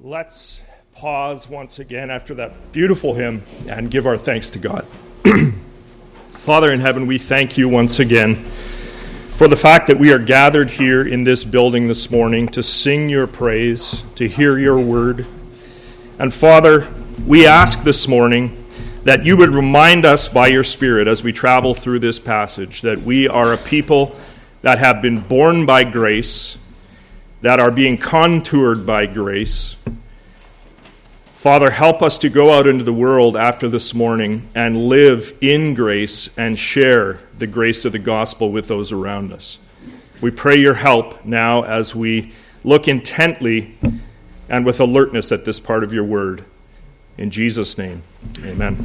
Let's pause once again after that beautiful hymn and give our thanks to God. Father in heaven, we thank you once again for the fact that we are gathered here in this building this morning to sing your praise, to hear your word. And Father, we ask this morning that you would remind us by your Spirit as we travel through this passage that we are a people that have been born by grace that are being contoured by grace. Father, help us to go out into the world after this morning and live in grace and share the grace of the gospel with those around us. We pray your help now as we look intently and with alertness at this part of your word. In Jesus' name, amen.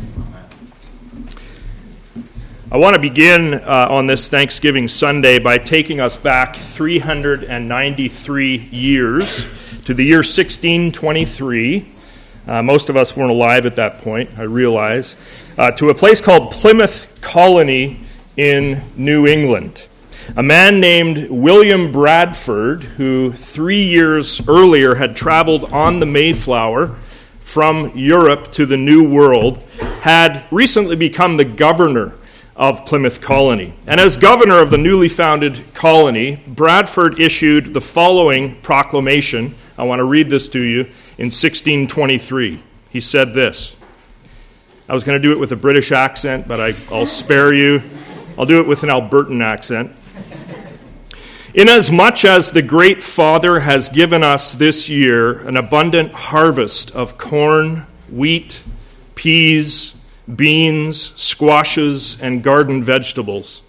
I want to begin uh, on this Thanksgiving Sunday by taking us back 393 years to the year 1623. Uh, most of us weren't alive at that point, I realize, uh, to a place called Plymouth Colony in New England. A man named William Bradford, who three years earlier had traveled on the Mayflower from Europe to the New World, had recently become the governor of Plymouth Colony. And as governor of the newly founded colony, Bradford issued the following proclamation. I want to read this to you in 1623. He said this. I was going to do it with a British accent, but I, will spare you. I'll do it with an Albertan accent. Inasmuch as the great Father has given us this year an abundant harvest of corn, wheat, peas, beans, squashes, and garden vegetables,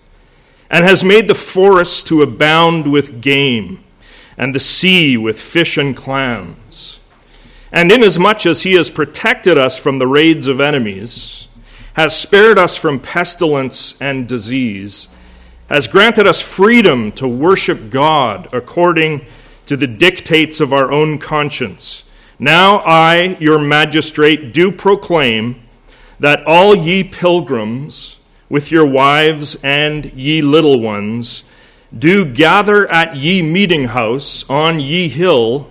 and has made the forests to abound with game, and the sea with fish and clams. And inasmuch as he has protected us from the raids of enemies, has spared us from pestilence and disease, has granted us freedom to worship God according to the dictates of our own conscience. Now I, your magistrate, do proclaim that all ye pilgrims, with your wives and ye little ones, do gather at ye meeting house on ye hill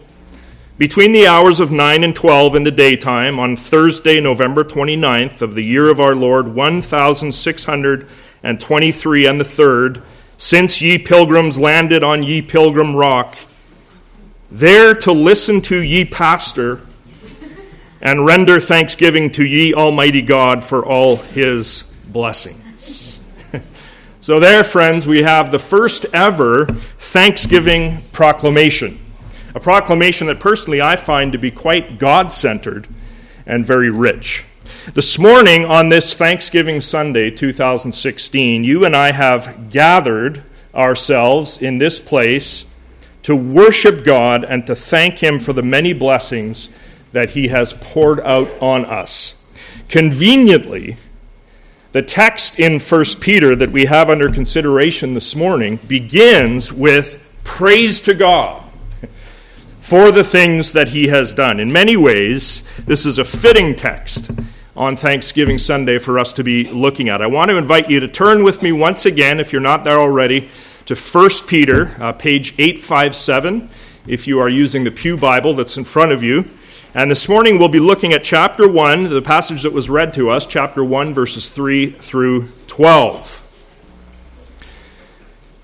between the hours of 9 and 12 in the daytime on Thursday, November 29th of the year of our Lord 1623 and the third, since ye pilgrims landed on ye pilgrim rock, there to listen to ye pastor and render thanksgiving to ye Almighty God for all his blessings. so, there, friends, we have the first ever Thanksgiving proclamation. A proclamation that personally I find to be quite God centered and very rich. This morning, on this Thanksgiving Sunday 2016, you and I have gathered ourselves in this place to worship God and to thank Him for the many blessings that he has poured out on us. Conveniently, the text in 1 Peter that we have under consideration this morning begins with praise to God for the things that he has done. In many ways, this is a fitting text on Thanksgiving Sunday for us to be looking at. I want to invite you to turn with me once again, if you're not there already, to 1 Peter, uh, page 857, if you are using the Pew Bible that's in front of you. And this morning we'll be looking at chapter 1, the passage that was read to us, chapter 1, verses 3 through 12.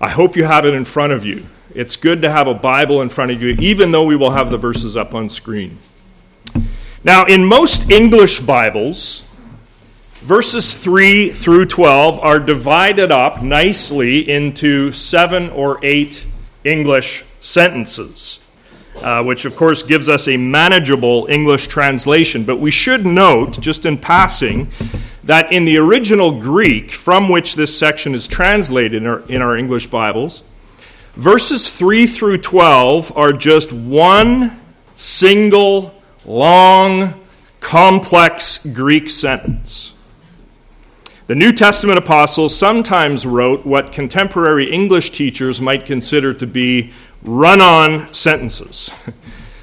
I hope you have it in front of you. It's good to have a Bible in front of you, even though we will have the verses up on screen. Now, in most English Bibles, verses 3 through 12 are divided up nicely into seven or eight English sentences uh, which of course gives us a manageable English translation. But we should note, just in passing, that in the original Greek from which this section is translated in our, in our English Bibles, verses 3 through 12 are just one single, long, complex Greek sentence. The New Testament apostles sometimes wrote what contemporary English teachers might consider to be run on sentences.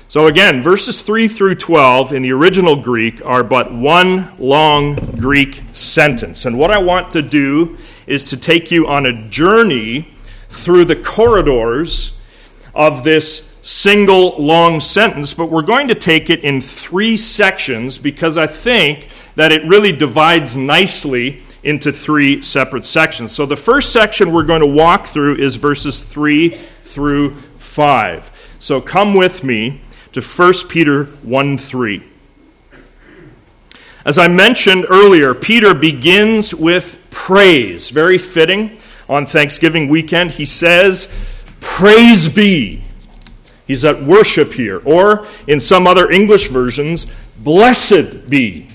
So, again, verses 3 through 12 in the original Greek are but one long Greek sentence. And what I want to do is to take you on a journey through the corridors of this single long sentence, but we're going to take it in three sections because I think that it really divides nicely into three separate sections. So the first section we're going to walk through is verses 3 through 5. So come with me to 1 Peter 1 3. As I mentioned earlier, Peter begins with praise. Very fitting on Thanksgiving weekend. He says, Praise be. He's at worship here. Or in some other English versions, Blessed be.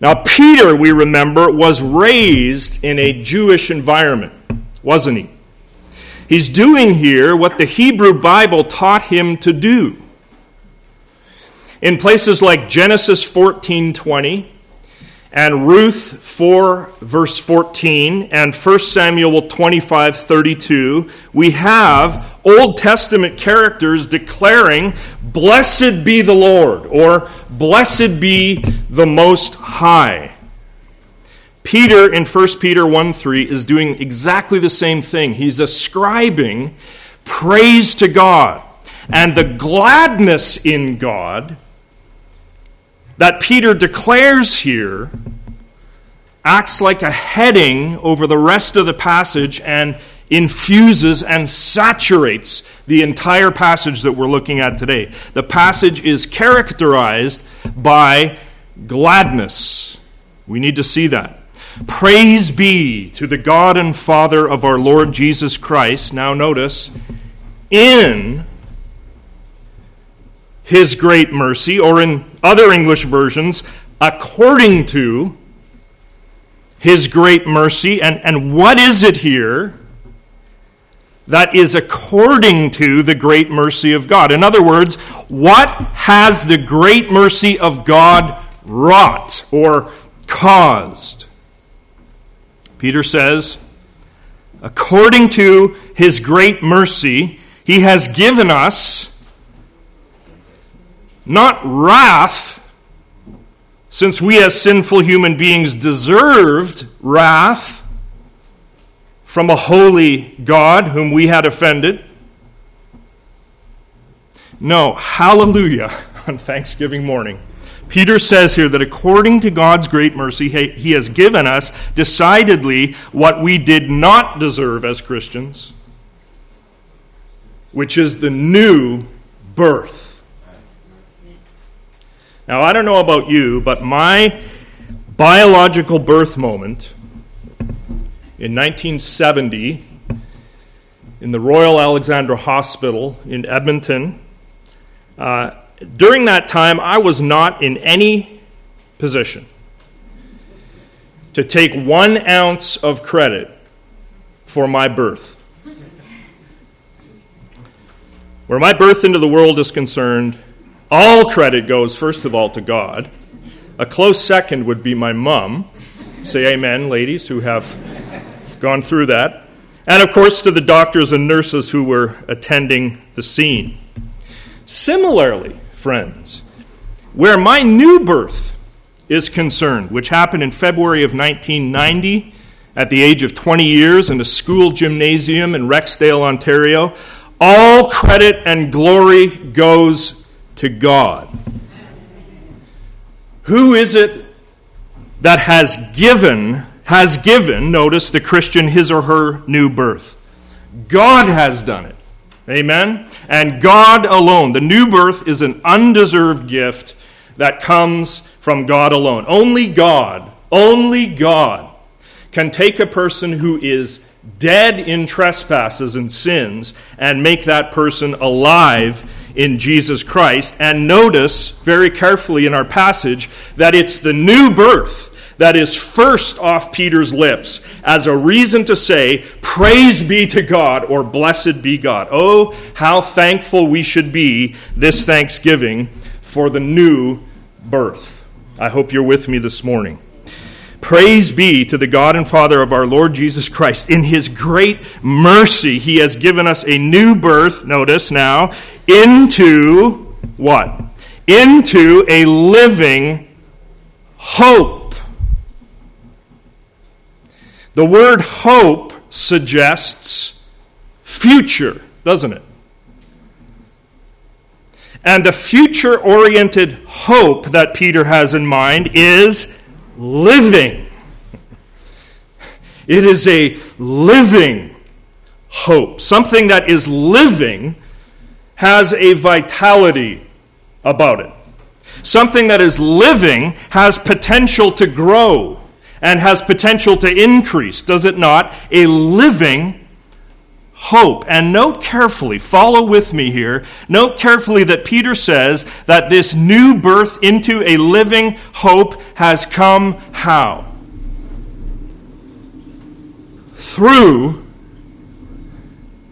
Now, Peter, we remember, was raised in a Jewish environment, wasn't he? He's doing here what the Hebrew Bible taught him to do. In places like Genesis 14:20 and Ruth 4 verse 14 and 1 Samuel 25:32, we have Old Testament characters declaring, "Blessed be the Lord," or "Blessed be the Most High." Peter in 1 Peter 1 3 is doing exactly the same thing. He's ascribing praise to God. And the gladness in God that Peter declares here acts like a heading over the rest of the passage and infuses and saturates the entire passage that we're looking at today. The passage is characterized by gladness. We need to see that. Praise be to the God and Father of our Lord Jesus Christ. Now, notice, in his great mercy, or in other English versions, according to his great mercy. And, and what is it here that is according to the great mercy of God? In other words, what has the great mercy of God wrought or caused? Peter says, according to his great mercy, he has given us not wrath, since we as sinful human beings deserved wrath from a holy God whom we had offended. No, hallelujah on Thanksgiving morning. Peter says here that according to God's great mercy, he has given us decidedly what we did not deserve as Christians, which is the new birth. Now, I don't know about you, but my biological birth moment in 1970 in the Royal Alexandra Hospital in Edmonton. Uh, during that time, I was not in any position to take one ounce of credit for my birth. Where my birth into the world is concerned, all credit goes, first of all, to God. A close second would be my mom. Say amen, ladies who have gone through that. And of course, to the doctors and nurses who were attending the scene. Similarly, friends. Where my new birth is concerned, which happened in February of 1990 at the age of 20 years in a school gymnasium in Rexdale, Ontario, all credit and glory goes to God. Who is it that has given, has given, notice the Christian his or her new birth? God has done it. Amen? And God alone. The new birth is an undeserved gift that comes from God alone. Only God, only God can take a person who is dead in trespasses and sins and make that person alive in Jesus Christ. And notice very carefully in our passage that it's the new birth that is first off Peter's lips as a reason to say, Praise be to God or Blessed be God. Oh, how thankful we should be this Thanksgiving for the new birth. I hope you're with me this morning. Praise be to the God and Father of our Lord Jesus Christ. In his great mercy, he has given us a new birth, notice now, into what? Into a living hope the word hope suggests future, doesn't it? And the future oriented hope that Peter has in mind is living. It is a living hope. Something that is living has a vitality about it. Something that is living has potential to grow and has potential to increase, does it not? A living hope. And note carefully, follow with me here. Note carefully that Peter says that this new birth into a living hope has come how? Through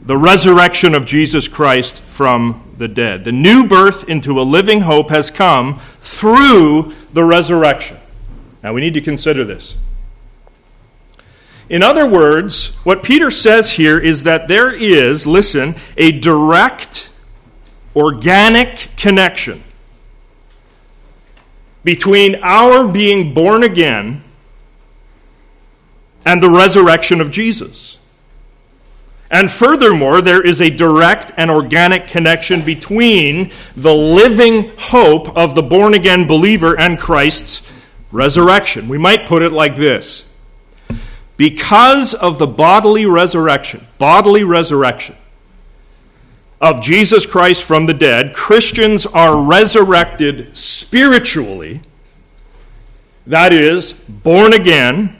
the resurrection of Jesus Christ from the dead. The new birth into a living hope has come through the resurrection. Now we need to consider this. In other words, what Peter says here is that there is, listen, a direct, organic connection between our being born again and the resurrection of Jesus. And furthermore, there is a direct and organic connection between the living hope of the born again believer and Christ's resurrection. We might put it like this because of the bodily resurrection, bodily resurrection of Jesus Christ from the dead, Christians are resurrected spiritually, that is, born again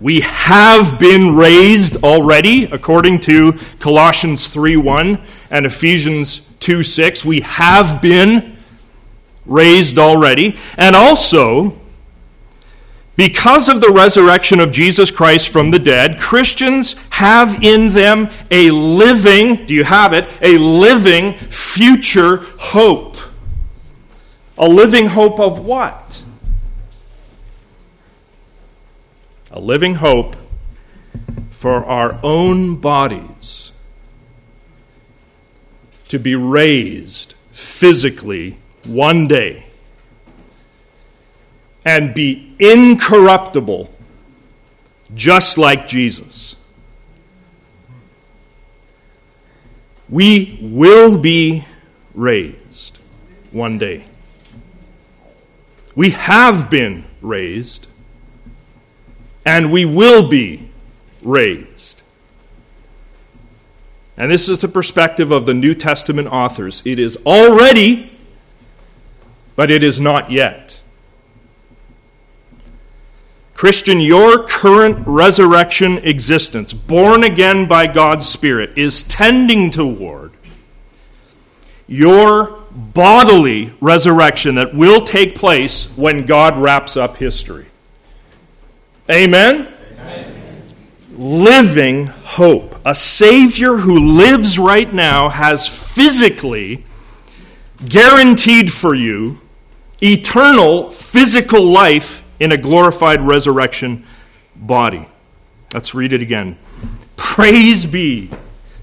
we have been raised already, according to Colossians 3 1 and Ephesians 2 6. We have been raised already. And also, because of the resurrection of Jesus Christ from the dead, Christians have in them a living, do you have it? A living future hope. A living hope of what? a living hope for our own bodies to be raised physically one day and be incorruptible just like Jesus. We will be raised one day. We have been raised and we will be raised. And this is the perspective of the New Testament authors. It is already, but it is not yet. Christian, your current resurrection existence, born again by God's Spirit, is tending toward your bodily resurrection that will take place when God wraps up history. Amen? Amen? Living hope. A Savior who lives right now has physically guaranteed for you eternal physical life in a glorified resurrection body. Let's read it again. Praise be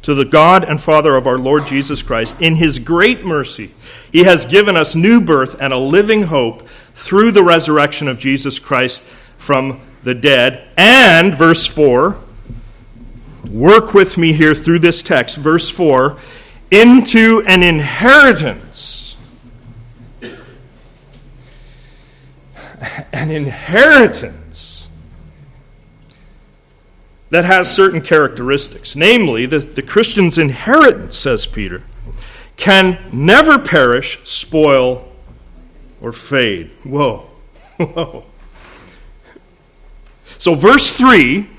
to the God and Father of our Lord Jesus Christ. In his great mercy, he has given us new birth and a living hope through the resurrection of Jesus Christ from the dead, and, verse 4, work with me here through this text, verse 4, into an inheritance. An inheritance that has certain characteristics. Namely, the, the Christian's inheritance, says Peter, can never perish, spoil, or fade. Whoa. Whoa. So, verse 3,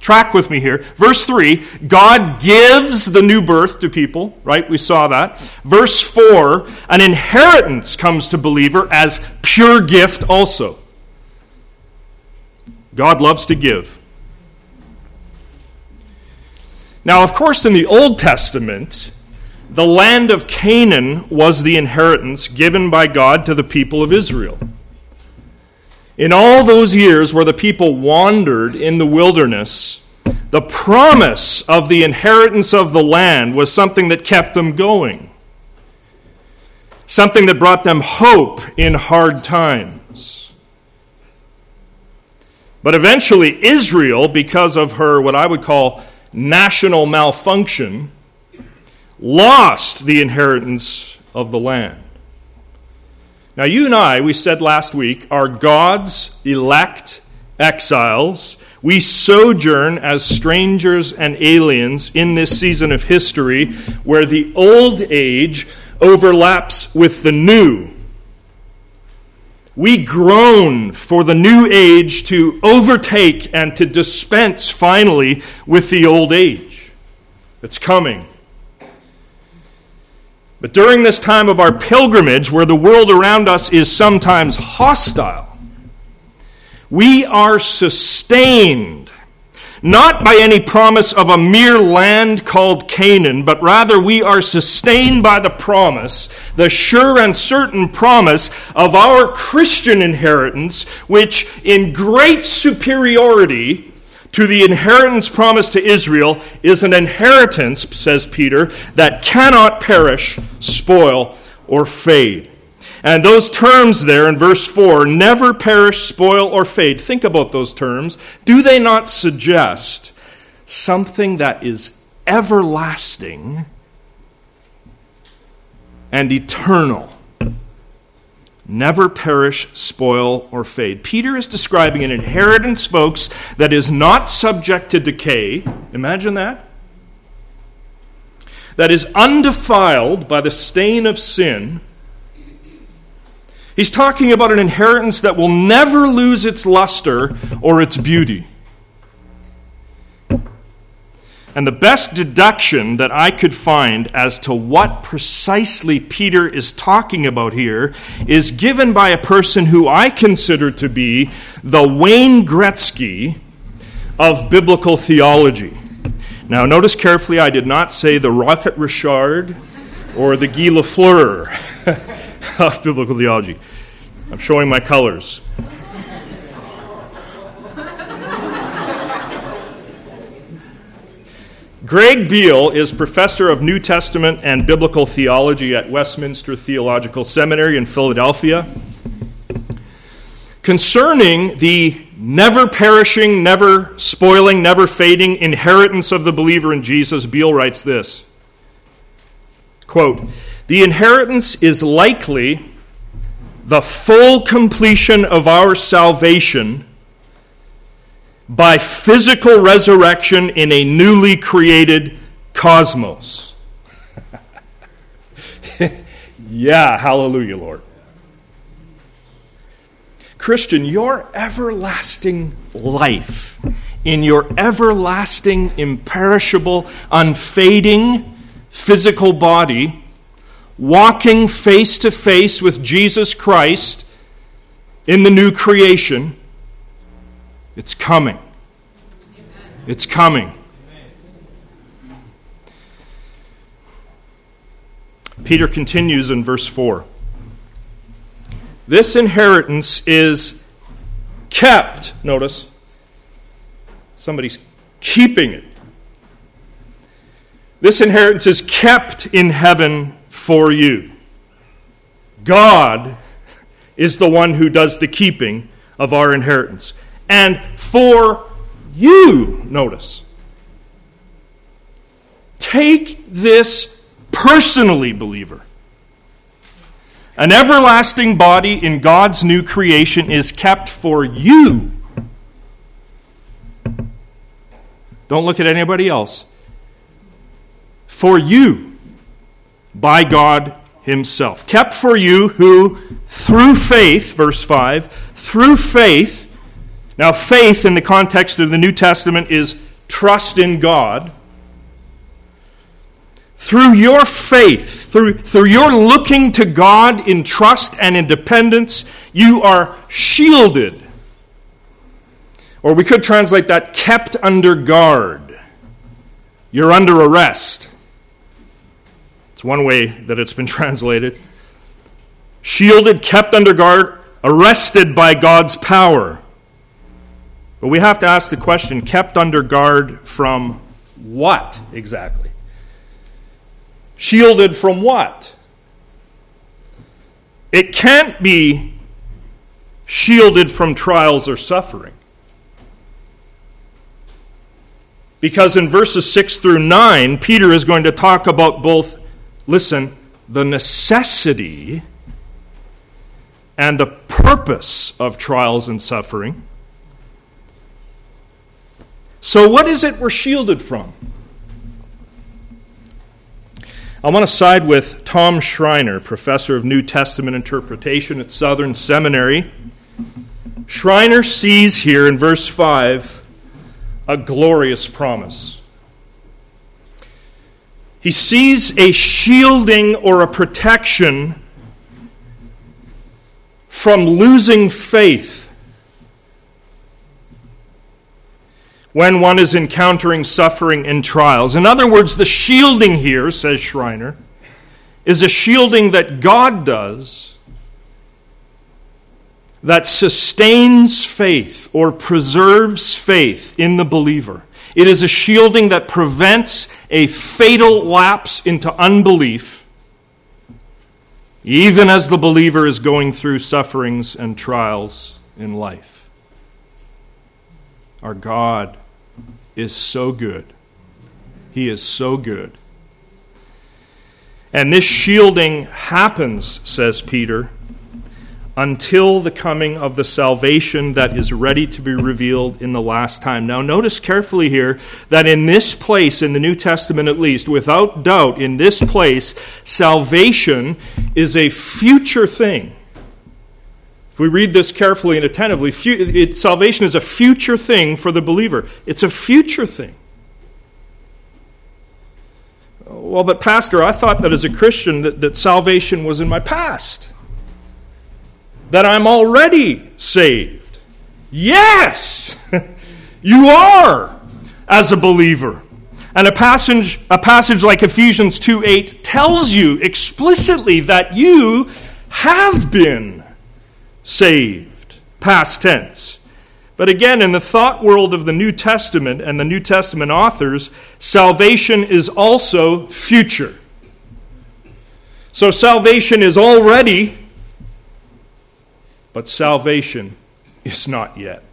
track with me here. Verse 3, God gives the new birth to people, right? We saw that. Verse 4, an inheritance comes to believer as pure gift also. God loves to give. Now, of course, in the Old Testament, the land of Canaan was the inheritance given by God to the people of Israel. In all those years where the people wandered in the wilderness, the promise of the inheritance of the land was something that kept them going, something that brought them hope in hard times. But eventually, Israel, because of her, what I would call national malfunction, lost the inheritance of the land. Now, you and I, we said last week, are God's elect exiles. We sojourn as strangers and aliens in this season of history where the old age overlaps with the new. We groan for the new age to overtake and to dispense finally with the old age that's coming. But during this time of our pilgrimage, where the world around us is sometimes hostile, we are sustained not by any promise of a mere land called Canaan, but rather we are sustained by the promise, the sure and certain promise of our Christian inheritance, which in great superiority to the inheritance promised to Israel is an inheritance, says Peter, that cannot perish, spoil, or fade. And those terms there in verse 4 never perish, spoil, or fade. Think about those terms. Do they not suggest something that is everlasting and eternal? Never perish, spoil, or fade. Peter is describing an inheritance, folks, that is not subject to decay. Imagine that. That is undefiled by the stain of sin. He's talking about an inheritance that will never lose its luster or its beauty. And the best deduction that I could find as to what precisely Peter is talking about here is given by a person who I consider to be the Wayne Gretzky of biblical theology. Now, notice carefully, I did not say the Rocket Richard or the Guy Lafleur of biblical theology. I'm showing my colors. Greg Beale is professor of New Testament and Biblical Theology at Westminster Theological Seminary in Philadelphia. Concerning the never perishing, never spoiling, never fading inheritance of the believer in Jesus, Beale writes this quote, The inheritance is likely the full completion of our salvation by physical resurrection in a newly created cosmos. yeah, hallelujah, Lord. Christian, your everlasting life, in your everlasting, imperishable, unfading physical body, walking face to face with Jesus Christ in the new creation it's coming. It's coming. Peter continues in verse 4. This inheritance is kept, notice, somebody's keeping it. This inheritance is kept in heaven for you. God is the one who does the keeping of our inheritance and for you. Notice. Take this personally, believer. An everlasting body in God's new creation is kept for you. Don't look at anybody else. For you, by God Himself. Kept for you who, through faith, verse 5, through faith, now, faith in the context of the New Testament is trust in God. Through your faith, through, through your looking to God in trust and in dependence, you are shielded. Or we could translate that kept under guard. You're under arrest. It's one way that it's been translated. Shielded, kept under guard, arrested by God's power. But we have to ask the question kept under guard from what exactly? Shielded from what? It can't be shielded from trials or suffering. Because in verses 6 through 9, Peter is going to talk about both, listen, the necessity and the purpose of trials and suffering. So, what is it we're shielded from? I want to side with Tom Schreiner, professor of New Testament interpretation at Southern Seminary. Schreiner sees here in verse 5 a glorious promise. He sees a shielding or a protection from losing faith when one is encountering suffering and trials. In other words, the shielding here, says Schreiner, is a shielding that God does that sustains faith or preserves faith in the believer. It is a shielding that prevents a fatal lapse into unbelief, even as the believer is going through sufferings and trials in life. Our God is so good. He is so good. And this shielding happens, says Peter, until the coming of the salvation that is ready to be revealed in the last time. Now, notice carefully here that in this place, in the New Testament at least, without doubt, in this place, salvation is a future thing. We read this carefully and attentively, it, salvation is a future thing for the believer. It's a future thing. Well, but Pastor, I thought that as a Christian that, that salvation was in my past. That I'm already saved. Yes! you are as a believer. And a passage, a passage like Ephesians 2 8 tells you explicitly that you have been saved, past tense. But again, in the thought world of the New Testament and the New Testament authors, salvation is also future. So salvation is already, but salvation is not yet.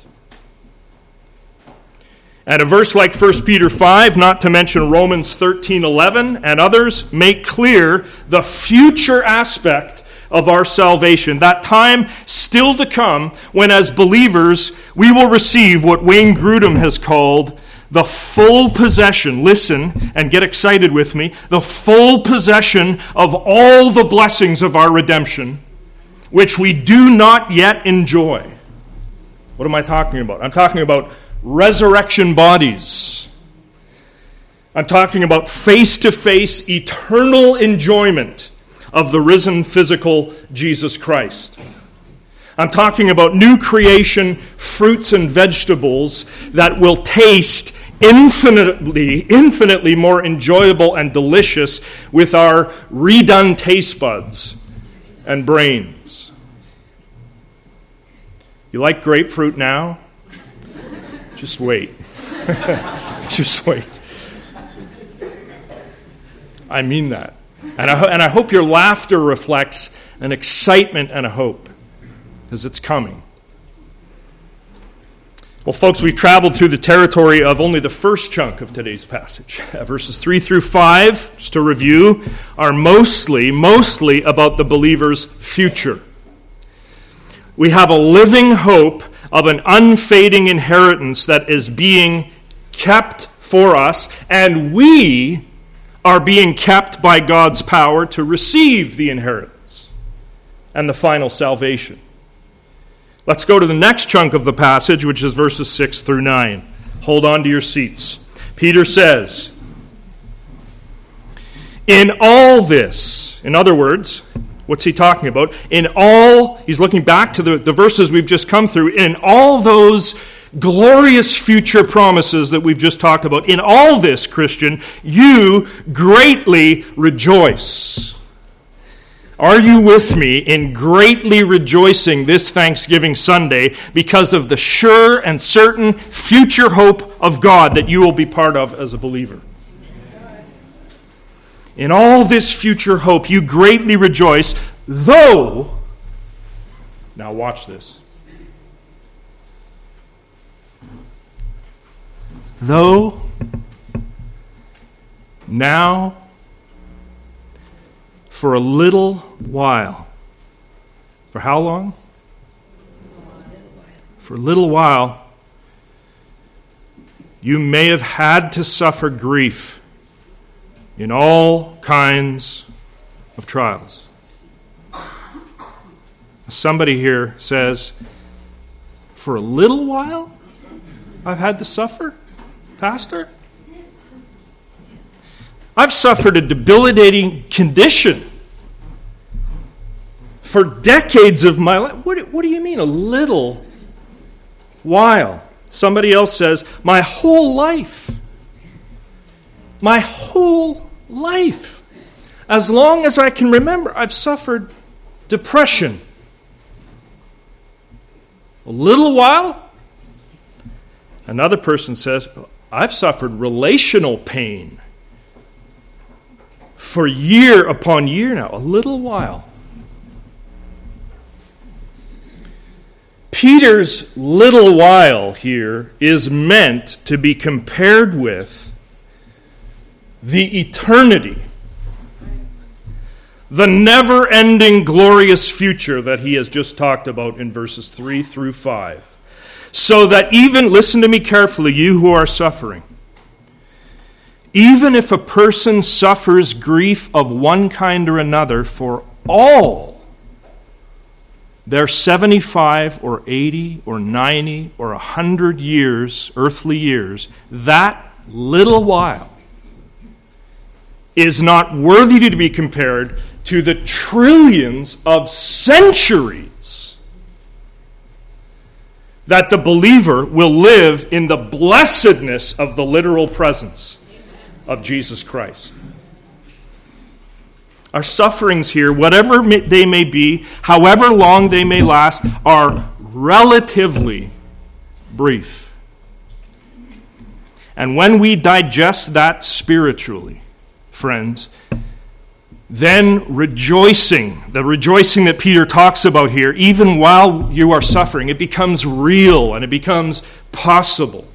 And a verse like 1 Peter 5, not to mention Romans 13 11, and others, make clear the future aspect of our salvation. That time still to come when, as believers, we will receive what Wayne Grudem has called the full possession. Listen and get excited with me. The full possession of all the blessings of our redemption, which we do not yet enjoy. What am I talking about? I'm talking about resurrection bodies. I'm talking about face to face eternal enjoyment of the risen physical Jesus Christ. I'm talking about new creation fruits and vegetables that will taste infinitely, infinitely more enjoyable and delicious with our redone taste buds and brains. You like grapefruit now? Just wait. Just wait. I mean that. And I, and I hope your laughter reflects an excitement and a hope as it's coming. Well, folks, we've traveled through the territory of only the first chunk of today's passage. Uh, verses 3 through 5, just to review, are mostly, mostly about the believer's future. We have a living hope of an unfading inheritance that is being kept for us, and we are being kept by God's power to receive the inheritance and the final salvation. Let's go to the next chunk of the passage, which is verses 6 through 9. Hold on to your seats. Peter says, In all this, in other words, what's he talking about? In all, he's looking back to the, the verses we've just come through, in all those glorious future promises that we've just talked about. In all this, Christian, you greatly rejoice. Are you with me in greatly rejoicing this Thanksgiving Sunday because of the sure and certain future hope of God that you will be part of as a believer? In all this future hope, you greatly rejoice, though, now watch this Though Now, for a little while. For how long? For a little while, you may have had to suffer grief in all kinds of trials. Somebody here says, For a little while, I've had to suffer, Pastor? I've suffered a debilitating condition for decades of my life. What, what do you mean, a little while? Somebody else says, My whole life. My whole life. As long as I can remember, I've suffered depression. A little while. Another person says, I've suffered relational pain for year upon year now. A little while. Peter's little while here is meant to be compared with the eternity, the never ending glorious future that he has just talked about in verses 3 through 5. So that even, listen to me carefully, you who are suffering, even if a person suffers grief of one kind or another for all their 75 or 80 or 90 or 100 years, earthly years, that little while is not worthy to be compared to the trillions of centuries that the believer will live in the blessedness of the literal presence of Jesus Christ. Our sufferings here, whatever they may be, however long they may last, are relatively brief. And when we digest that spiritually, friends, then rejoicing, the rejoicing that Peter talks about here, even while you are suffering, it becomes real and it becomes possible.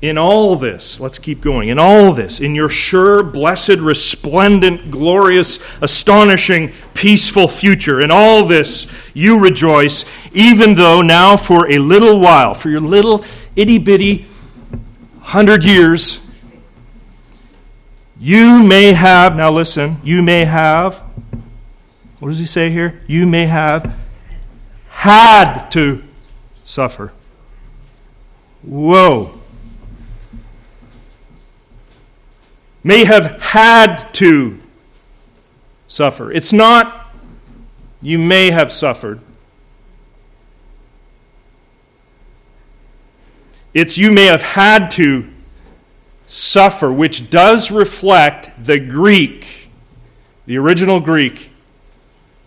In all this, let's keep going. In all this, in your sure, blessed, resplendent, glorious, astonishing, peaceful future, in all this you rejoice, even though now for a little while, for your little itty bitty hundred years, you may have, now listen, you may have, what does he say here? You may have had to suffer. Whoa. may have had to suffer. It's not you may have suffered. It's you may have had to suffer, which does reflect the Greek, the original Greek,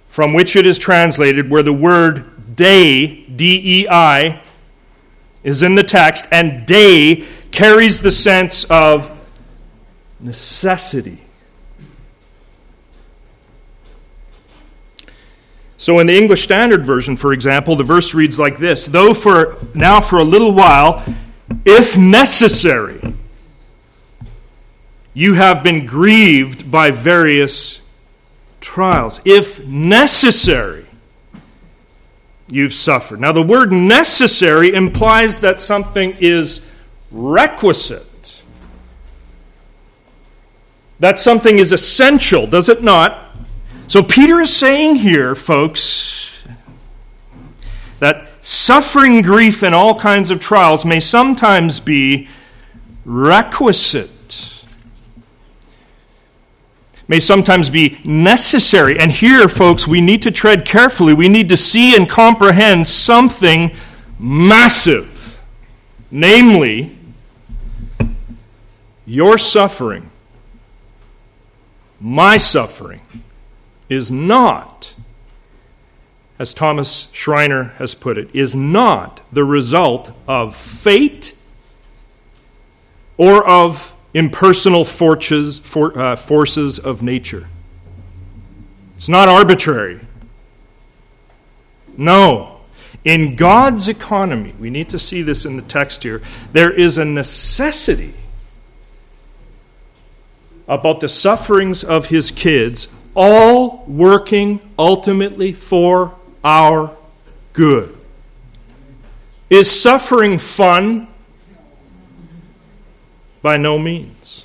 from which it is translated, where the word day, D E I, is in the text, and day carries the sense of necessity. So in the English Standard Version, for example, the verse reads like this Though for now for a little while, if necessary, you have been grieved by various trials. If necessary, you've suffered. Now, the word necessary implies that something is requisite that something is essential, does it not? So Peter is saying here, folks, that suffering grief and all kinds of trials may sometimes be requisite, may sometimes be necessary. And here, folks, we need to tread carefully. We need to see and comprehend something massive, namely, your suffering my suffering is not, as Thomas Schreiner has put it, is not the result of fate or of impersonal forces, for, uh, forces of nature. It's not arbitrary. No. In God's economy, we need to see this in the text here, there is a necessity about the sufferings of his kids, all working ultimately for our good. Is suffering fun? By no means.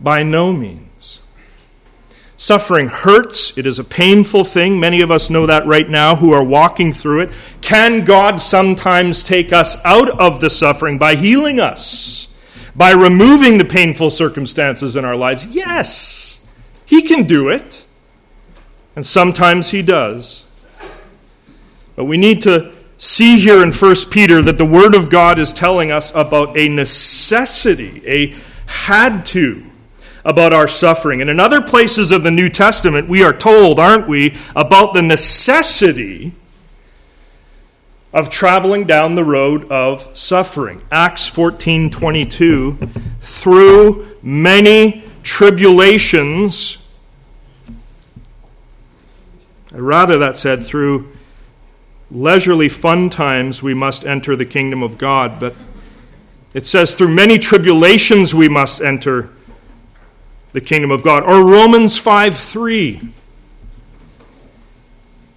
By no means. Suffering hurts. It is a painful thing. Many of us know that right now who are walking through it. Can God sometimes take us out of the suffering by healing us? By removing the painful circumstances in our lives? Yes, He can do it. And sometimes He does. But we need to see here in 1 Peter that the Word of God is telling us about a necessity, a had to about our suffering. And in other places of the New Testament, we are told, aren't we, about the necessity of traveling down the road of suffering. Acts 14:22 through many tribulations rather that said through leisurely fun times we must enter the kingdom of God but it says through many tribulations we must enter the kingdom of God. Or Romans 5 3.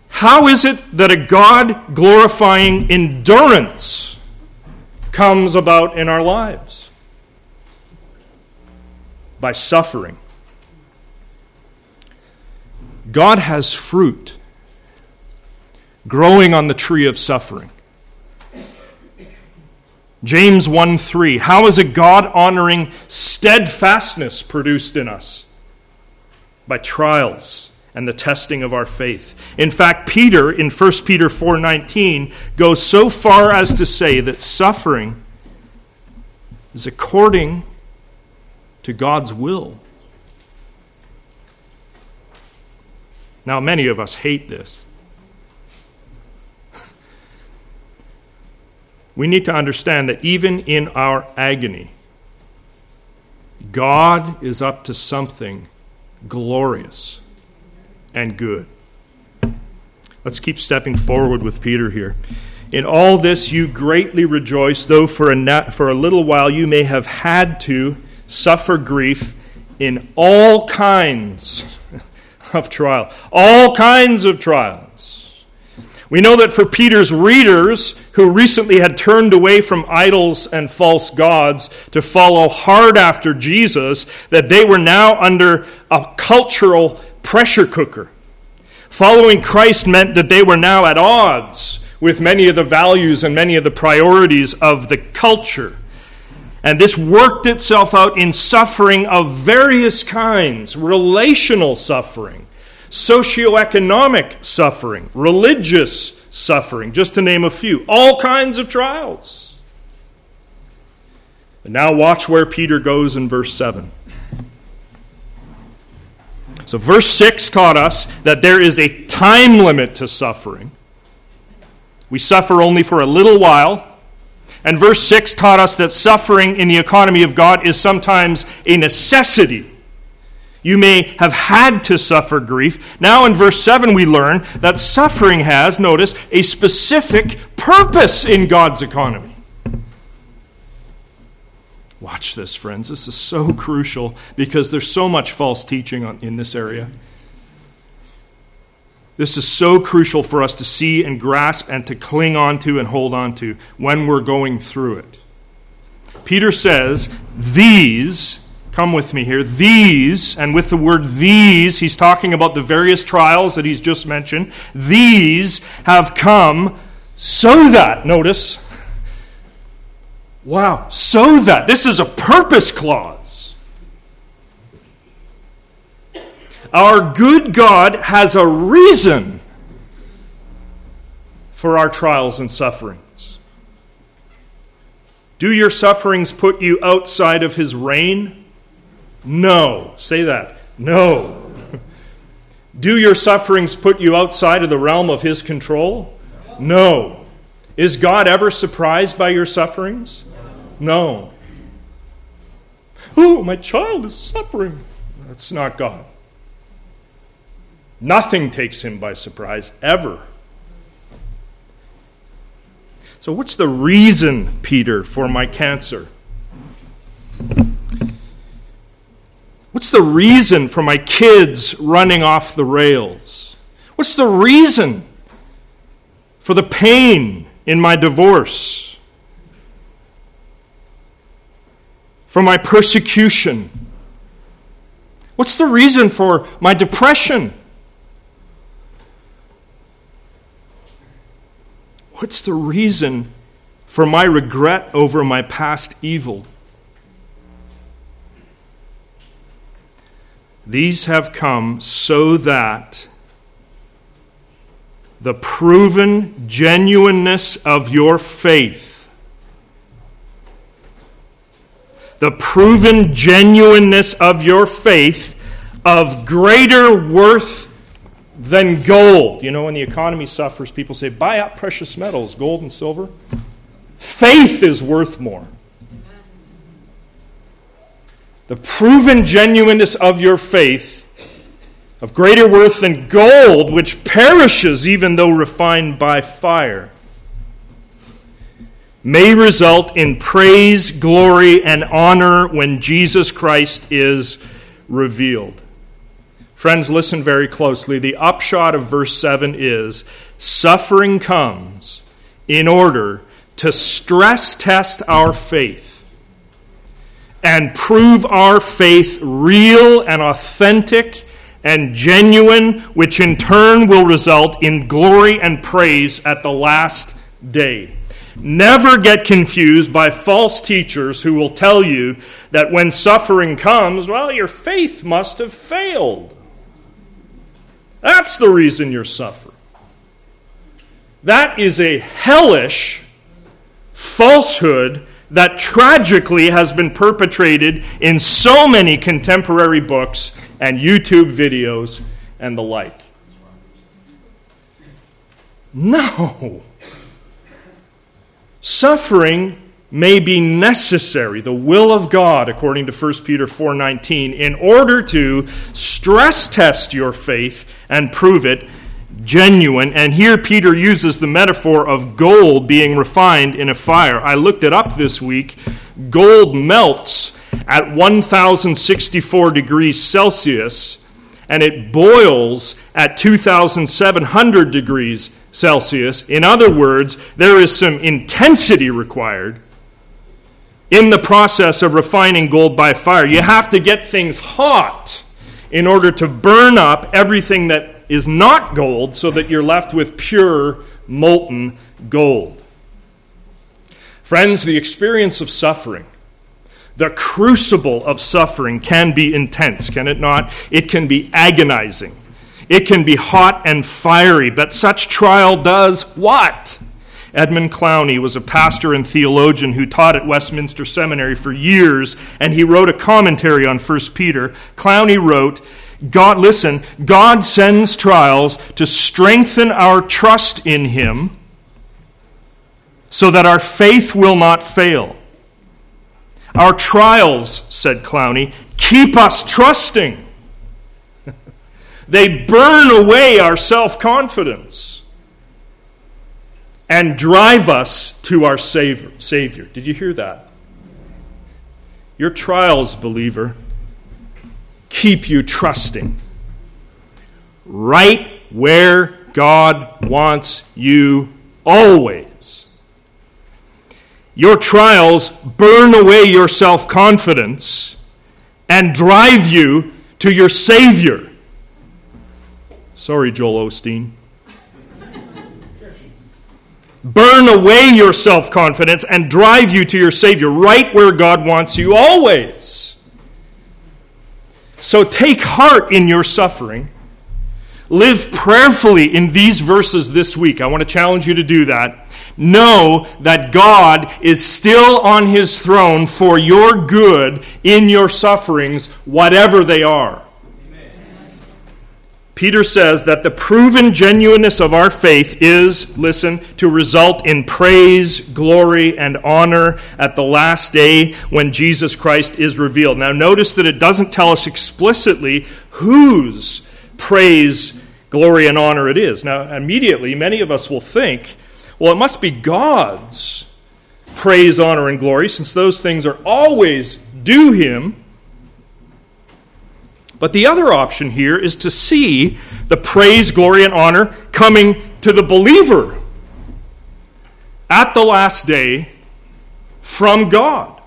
How is it that a God glorifying endurance comes about in our lives? By suffering. God has fruit growing on the tree of suffering. James 1 3. How is a God honoring steadfastness produced in us? By trials and the testing of our faith. In fact, Peter in 1 Peter 4:19 goes so far as to say that suffering is according to God's will. Now, many of us hate this. We need to understand that even in our agony, God is up to something glorious and good. Let's keep stepping forward with Peter here. In all this you greatly rejoice, though for a, na- for a little while you may have had to suffer grief in all kinds of trial. All kinds of trial. We know that for Peter's readers, who recently had turned away from idols and false gods to follow hard after Jesus, that they were now under a cultural pressure cooker. Following Christ meant that they were now at odds with many of the values and many of the priorities of the culture. And this worked itself out in suffering of various kinds relational suffering socioeconomic suffering, religious suffering, just to name a few. All kinds of trials. And now watch where Peter goes in verse 7. So, verse 6 taught us that there is a time limit to suffering. We suffer only for a little while. And verse 6 taught us that suffering in the economy of God is sometimes a necessity you may have had to suffer grief. Now, in verse 7, we learn that suffering has, notice, a specific purpose in God's economy. Watch this, friends. This is so crucial because there's so much false teaching on, in this area. This is so crucial for us to see and grasp and to cling on to and hold on to when we're going through it. Peter says, These Come with me here. These, and with the word these, he's talking about the various trials that he's just mentioned. These have come so that, notice, wow, so that. This is a purpose clause. Our good God has a reason for our trials and sufferings. Do your sufferings put you outside of his reign? No. Say that. No. Do your sufferings put you outside of the realm of His control? No. Is God ever surprised by your sufferings? No. Oh, my child is suffering. That's not God. Nothing takes him by surprise, ever. So, what's the reason, Peter, for my cancer? What's the reason for my kids running off the rails? What's the reason for the pain in my divorce? For my persecution? What's the reason for my depression? What's the reason for my regret over my past evil? These have come so that the proven genuineness of your faith, the proven genuineness of your faith of greater worth than gold. You know, when the economy suffers, people say, buy up precious metals, gold and silver. Faith is worth more the proven genuineness of your faith, of greater worth than gold, which perishes even though refined by fire, may result in praise, glory, and honor when Jesus Christ is revealed. Friends, listen very closely. The upshot of verse 7 is suffering comes in order to stress test our faith and prove our faith real and authentic and genuine, which in turn will result in glory and praise at the last day. Never get confused by false teachers who will tell you that when suffering comes, well, your faith must have failed. That's the reason you're suffering. That is a hellish falsehood that tragically has been perpetrated in so many contemporary books and YouTube videos and the like. No. Suffering may be necessary, the will of God, according to 1 Peter 4:19, in order to stress test your faith and prove it genuine. And here Peter uses the metaphor of gold being refined in a fire. I looked it up this week. Gold melts at 1064 degrees Celsius and it boils at 2700 degrees Celsius. In other words, there is some intensity required in the process of refining gold by fire. You have to get things hot in order to burn up everything that is not gold so that you're left with pure, molten gold. Friends, the experience of suffering, the crucible of suffering can be intense, can it not? It can be agonizing. It can be hot and fiery, but such trial does what? Edmund Clowney was a pastor and theologian who taught at Westminster Seminary for years, and he wrote a commentary on 1 Peter. Clowney wrote, God, listen, God sends trials to strengthen our trust in Him so that our faith will not fail. Our trials, said Clowney, keep us trusting. they burn away our self confidence and drive us to our Savior. Did you hear that? Your trials, believer, keep you trusting right where God wants you always. Your trials burn away your self confidence and drive you to your Savior. Sorry, Joel Osteen. burn away your self confidence and drive you to your Savior, right where God wants you always. So take heart in your suffering. Live prayerfully in these verses this week. I want to challenge you to do that. Know that God is still on his throne for your good in your sufferings, whatever they are. Peter says that the proven genuineness of our faith is, listen, to result in praise, glory, and honor at the last day when Jesus Christ is revealed. Now, notice that it doesn't tell us explicitly whose praise, glory, and honor it is. Now, immediately, many of us will think, well, it must be God's praise, honor, and glory, since those things are always due Him. But the other option here is to see the praise, glory, and honor coming to the believer at the last day from God.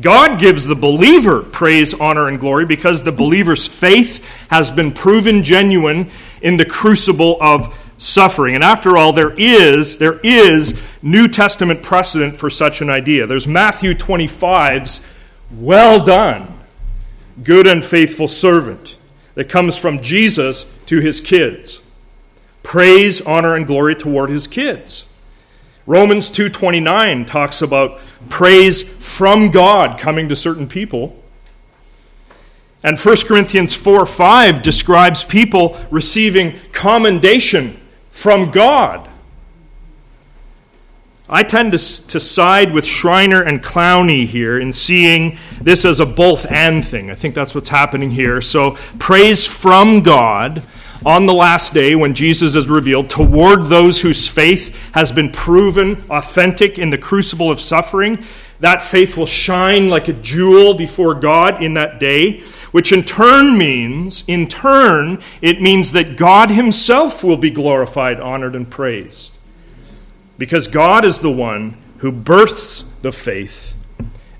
God gives the believer praise, honor, and glory because the believer's faith has been proven genuine in the crucible of suffering. And after all, there is, there is New Testament precedent for such an idea. There's Matthew 25's well done, good and faithful servant that comes from Jesus to his kids. Praise, honor, and glory toward his kids. Romans 2:29 talks about praise from God coming to certain people. And 1 Corinthians 4 5 describes people receiving commendation from God. I tend to, to side with Schreiner and Clowney here in seeing this as a both and thing. I think that's what's happening here. So, praise from God on the last day when Jesus is revealed toward those whose faith has been proven authentic in the crucible of suffering. That faith will shine like a jewel before God in that day, which in turn means, in turn, it means that God Himself will be glorified, honored, and praised. Because God is the one who births the faith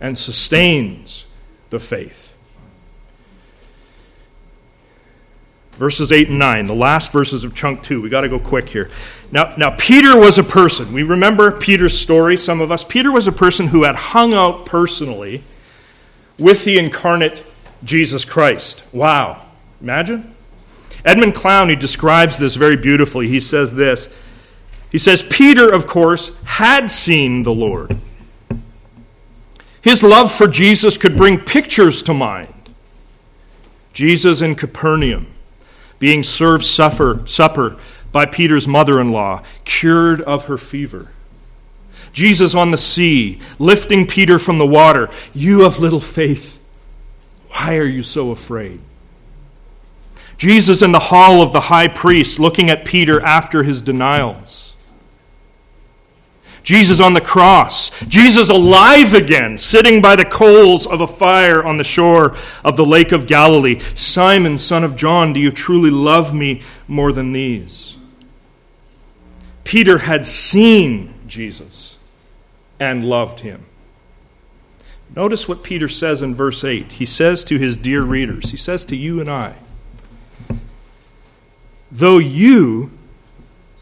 and sustains the faith. verses 8 and 9, the last verses of chunk 2. We got to go quick here. Now, now, Peter was a person. We remember Peter's story, some of us. Peter was a person who had hung out personally with the incarnate Jesus Christ. Wow. Imagine? Edmund Clowney describes this very beautifully. He says this He says, Peter, of course, had seen the Lord. His love for Jesus could bring pictures to mind. Jesus in Capernaum being served supper, supper by Peter's mother in law, cured of her fever. Jesus on the sea, lifting Peter from the water. You of little faith, why are you so afraid? Jesus in the hall of the high priest, looking at Peter after his denials. Jesus on the cross, Jesus alive again, sitting by the coals of a fire on the shore of the lake of Galilee. Simon, son of John, do you truly love me more than these? Peter had seen Jesus and loved him. Notice what Peter says in verse 8. He says to his dear readers, he says to you and I, though you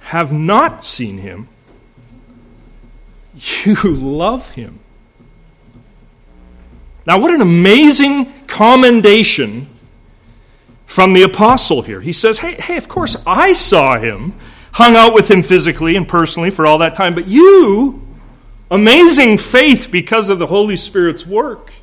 have not seen him, you love him. Now, what an amazing commendation from the apostle here. He says, Hey, hey, of course, I saw him, hung out with him physically and personally for all that time, but you, amazing faith because of the Holy Spirit's work,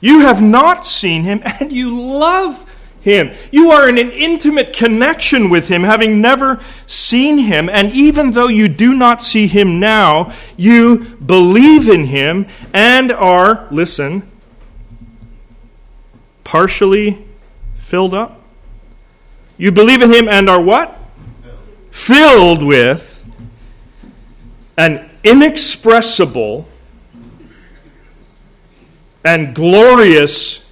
you have not seen him and you love him. You are in an intimate connection with Him, having never seen Him. And even though you do not see Him now, you believe in Him and are, listen, partially filled up. You believe in Him and are what? Filled with an inexpressible and glorious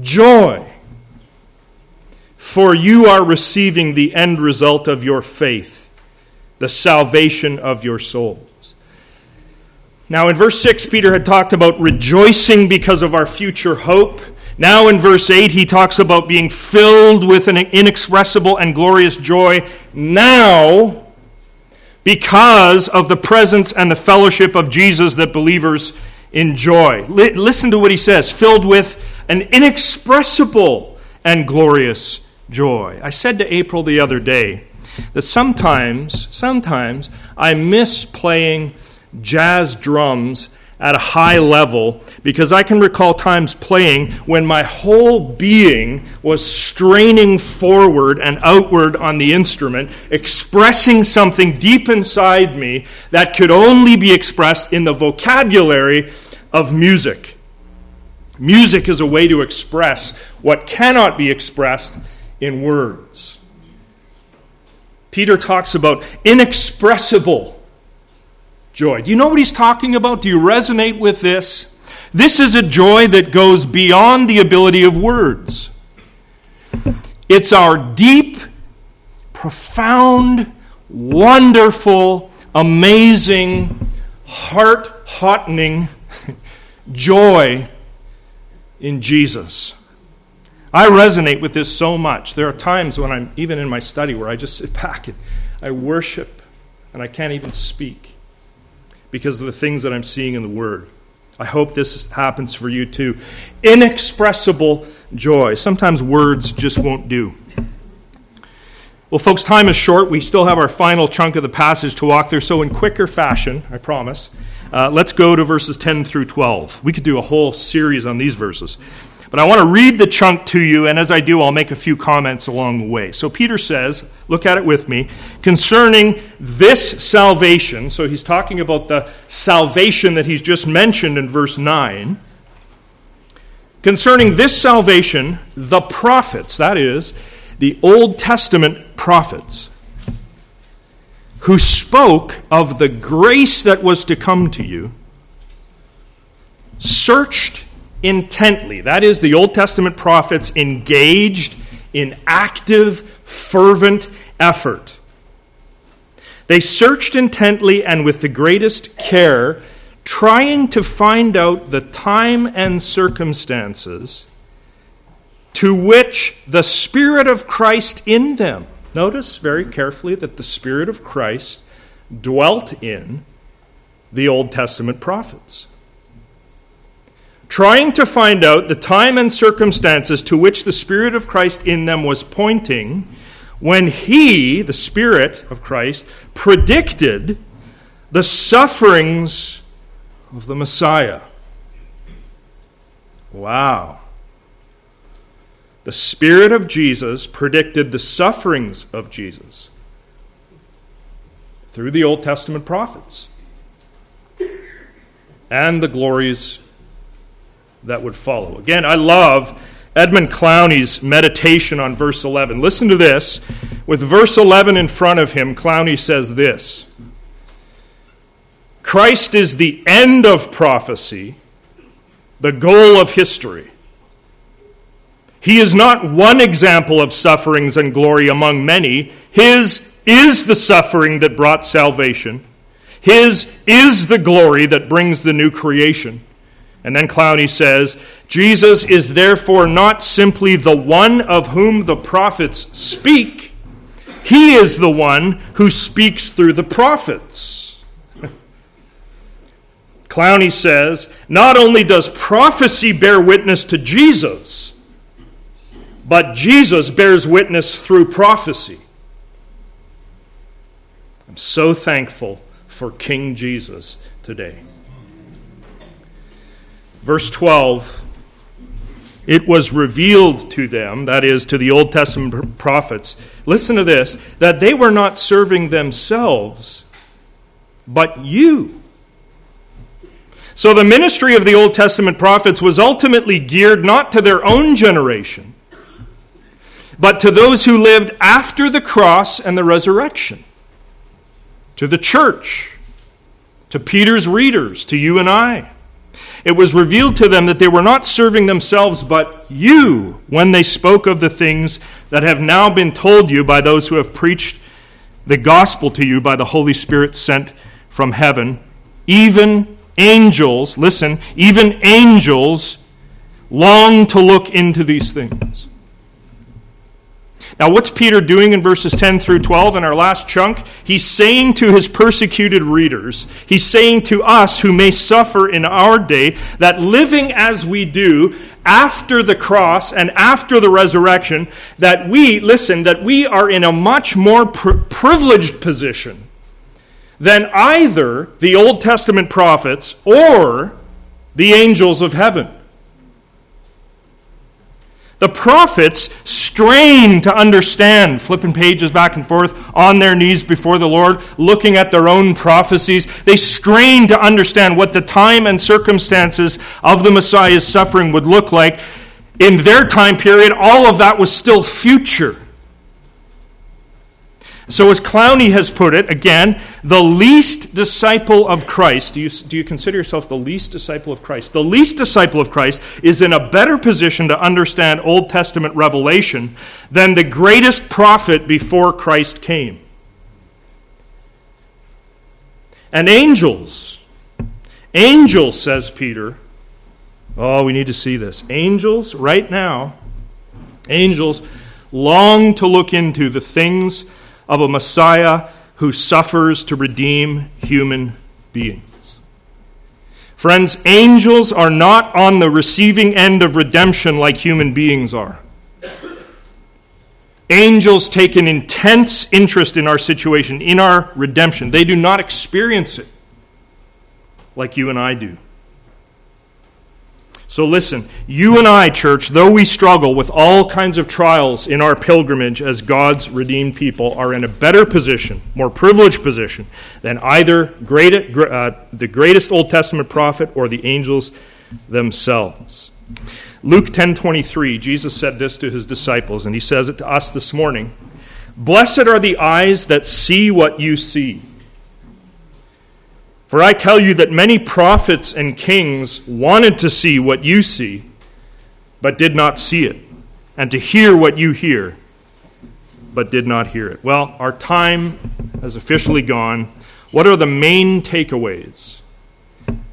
joy for you are receiving the end result of your faith, the salvation of your souls. Now, in verse 6, Peter had talked about rejoicing because of our future hope. Now, in verse 8, he talks about being filled with an inexpressible and glorious joy now because of the presence and the fellowship of Jesus that believers enjoy. Listen to what he says filled with an inexpressible and glorious joy. I said to April the other day that sometimes, sometimes I miss playing jazz drums at a high level because I can recall times playing when my whole being was straining forward and outward on the instrument, expressing something deep inside me that could only be expressed in the vocabulary of music. Music is a way to express what cannot be expressed in words. Peter talks about inexpressible joy. Do you know what he's talking about? Do you resonate with this? This is a joy that goes beyond the ability of words. It's our deep, profound, wonderful, amazing, heart hottening joy in Jesus. I resonate with this so much. There are times when I'm even in my study where I just sit back and I worship and I can't even speak because of the things that I'm seeing in the Word. I hope this happens for you too. Inexpressible joy. Sometimes words just won't do. Well, folks, time is short. We still have our final chunk of the passage to walk through. So, in quicker fashion, I promise, uh, let's go to verses 10 through 12. We could do a whole series on these verses. But I want to read the chunk to you, and as I do, I'll make a few comments along the way. So Peter says, look at it with me, concerning this salvation. So he's talking about the salvation that he's just mentioned in verse 9. Concerning this salvation, the prophets, that is, the Old Testament prophets, who spoke of the grace that was to come to you, searched intently. That is, the Old Testament prophets engaged in active, fervent effort. They searched intently and with the greatest care, trying to find out the time and circumstances to which the Spirit of Christ in them Notice very carefully that the Spirit of Christ dwelt in the Old Testament prophets. Trying to find out the time and circumstances to which the Spirit of Christ in them was pointing when He, the Spirit of Christ, predicted the sufferings of the Messiah. Wow the Spirit of Jesus predicted the sufferings of Jesus through the Old Testament prophets and the glories that would follow. Again, I love Edmund Clowney's meditation on verse 11. Listen to this. With verse 11 in front of him, Clowney says this Christ is the end of prophecy, the goal of history. He is not one example of sufferings and glory among many. His is the suffering that brought salvation. His is the glory that brings the new creation. And then Clowney says, Jesus is therefore not simply the one of whom the prophets speak, he is the one who speaks through the prophets. Clowney says, not only does prophecy bear witness to Jesus, but Jesus bears witness through prophecy. I'm so thankful for King Jesus today. Verse 12 It was revealed to them, that is, to the Old Testament prophets, listen to this, that they were not serving themselves, but you. So the ministry of the Old Testament prophets was ultimately geared not to their own generation but to those who lived after the cross and the resurrection, to the church, to Peter's readers, to you and I. It was revealed to them that they were not serving themselves, but you, when they spoke of the things that have now been told you by those who have preached the gospel to you by the Holy Spirit sent from heaven. Even angels, listen, even angels long to look into these things. Now, what's Peter doing in verses 10 through 12 in our last chunk? He's saying to his persecuted readers, he's saying to us who may suffer in our day, that living as we do after the cross and after the resurrection, that we, listen, that we are in a much more pri- privileged position than either the Old Testament prophets or the angels of heaven. The prophets strain to understand, flipping pages back and forth on their knees before the Lord, looking at their own prophecies. They strain to understand what the time and circumstances of the Messiah's suffering would look like. In their time period, all of that was still future. So, as Clowney has put it, again, the least disciple of Christ, do you, do you consider yourself the least disciple of Christ? The least disciple of Christ is in a better position to understand Old Testament revelation than the greatest prophet before Christ came. And angels, angels, says Peter, oh, we need to see this. Angels, right now, angels long to look into the things of a Messiah who suffers to redeem human beings. Friends, angels are not on the receiving end of redemption like human beings are. Angels take an intense interest in our situation, in our redemption. They do not experience it like you and I do. So listen, you and I, church, though we struggle with all kinds of trials in our pilgrimage as God's redeemed people, are in a better position, more privileged position, than either great, uh, the greatest Old Testament prophet or the angels themselves. Luke 10:23, Jesus said this to his disciples, and he says it to us this morning. Blessed are the eyes that see what you see. For I tell you that many prophets and kings wanted to see what you see, but did not see it, and to hear what you hear, but did not hear it. Well, our time has officially gone. What are the main takeaways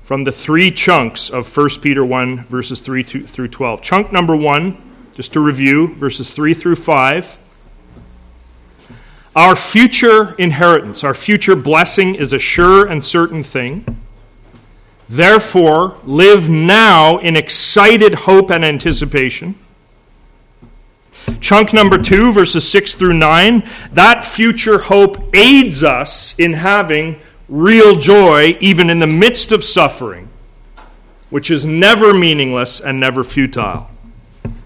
from the three chunks of 1 Peter 1, verses 3 through 12? Chunk number one, just to review, verses 3 through 5 our future inheritance, our future blessing is a sure and certain thing. Therefore, live now in excited hope and anticipation. Chunk number two, verses 6 through 9, that future hope aids us in having real joy even in the midst of suffering, which is never meaningless and never futile.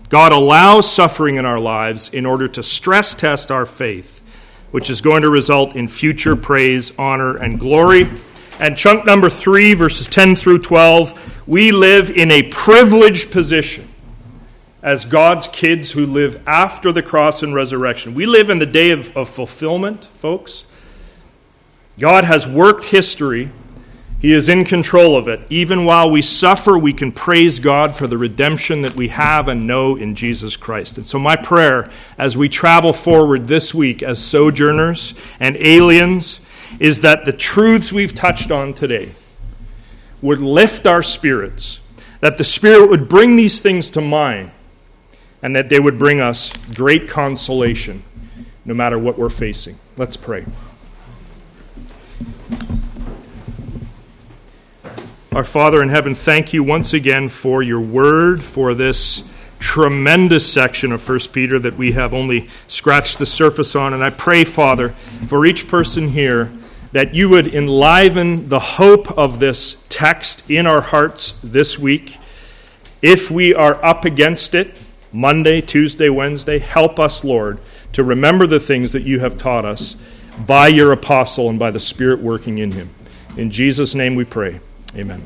God allows suffering in our lives in order to stress test our faith which is going to result in future praise, honor, and glory. And chunk number three, verses 10 through 12, we live in a privileged position as God's kids who live after the cross and resurrection. We live in the day of, of fulfillment, folks. God has worked history he is in control of it. Even while we suffer, we can praise God for the redemption that we have and know in Jesus Christ. And so, my prayer as we travel forward this week as sojourners and aliens is that the truths we've touched on today would lift our spirits, that the Spirit would bring these things to mind, and that they would bring us great consolation no matter what we're facing. Let's pray. Our Father in heaven, thank you once again for your word, for this tremendous section of 1 Peter that we have only scratched the surface on. And I pray, Father, for each person here that you would enliven the hope of this text in our hearts this week. If we are up against it, Monday, Tuesday, Wednesday, help us, Lord, to remember the things that you have taught us by your apostle and by the Spirit working in him. In Jesus' name we pray. Amen.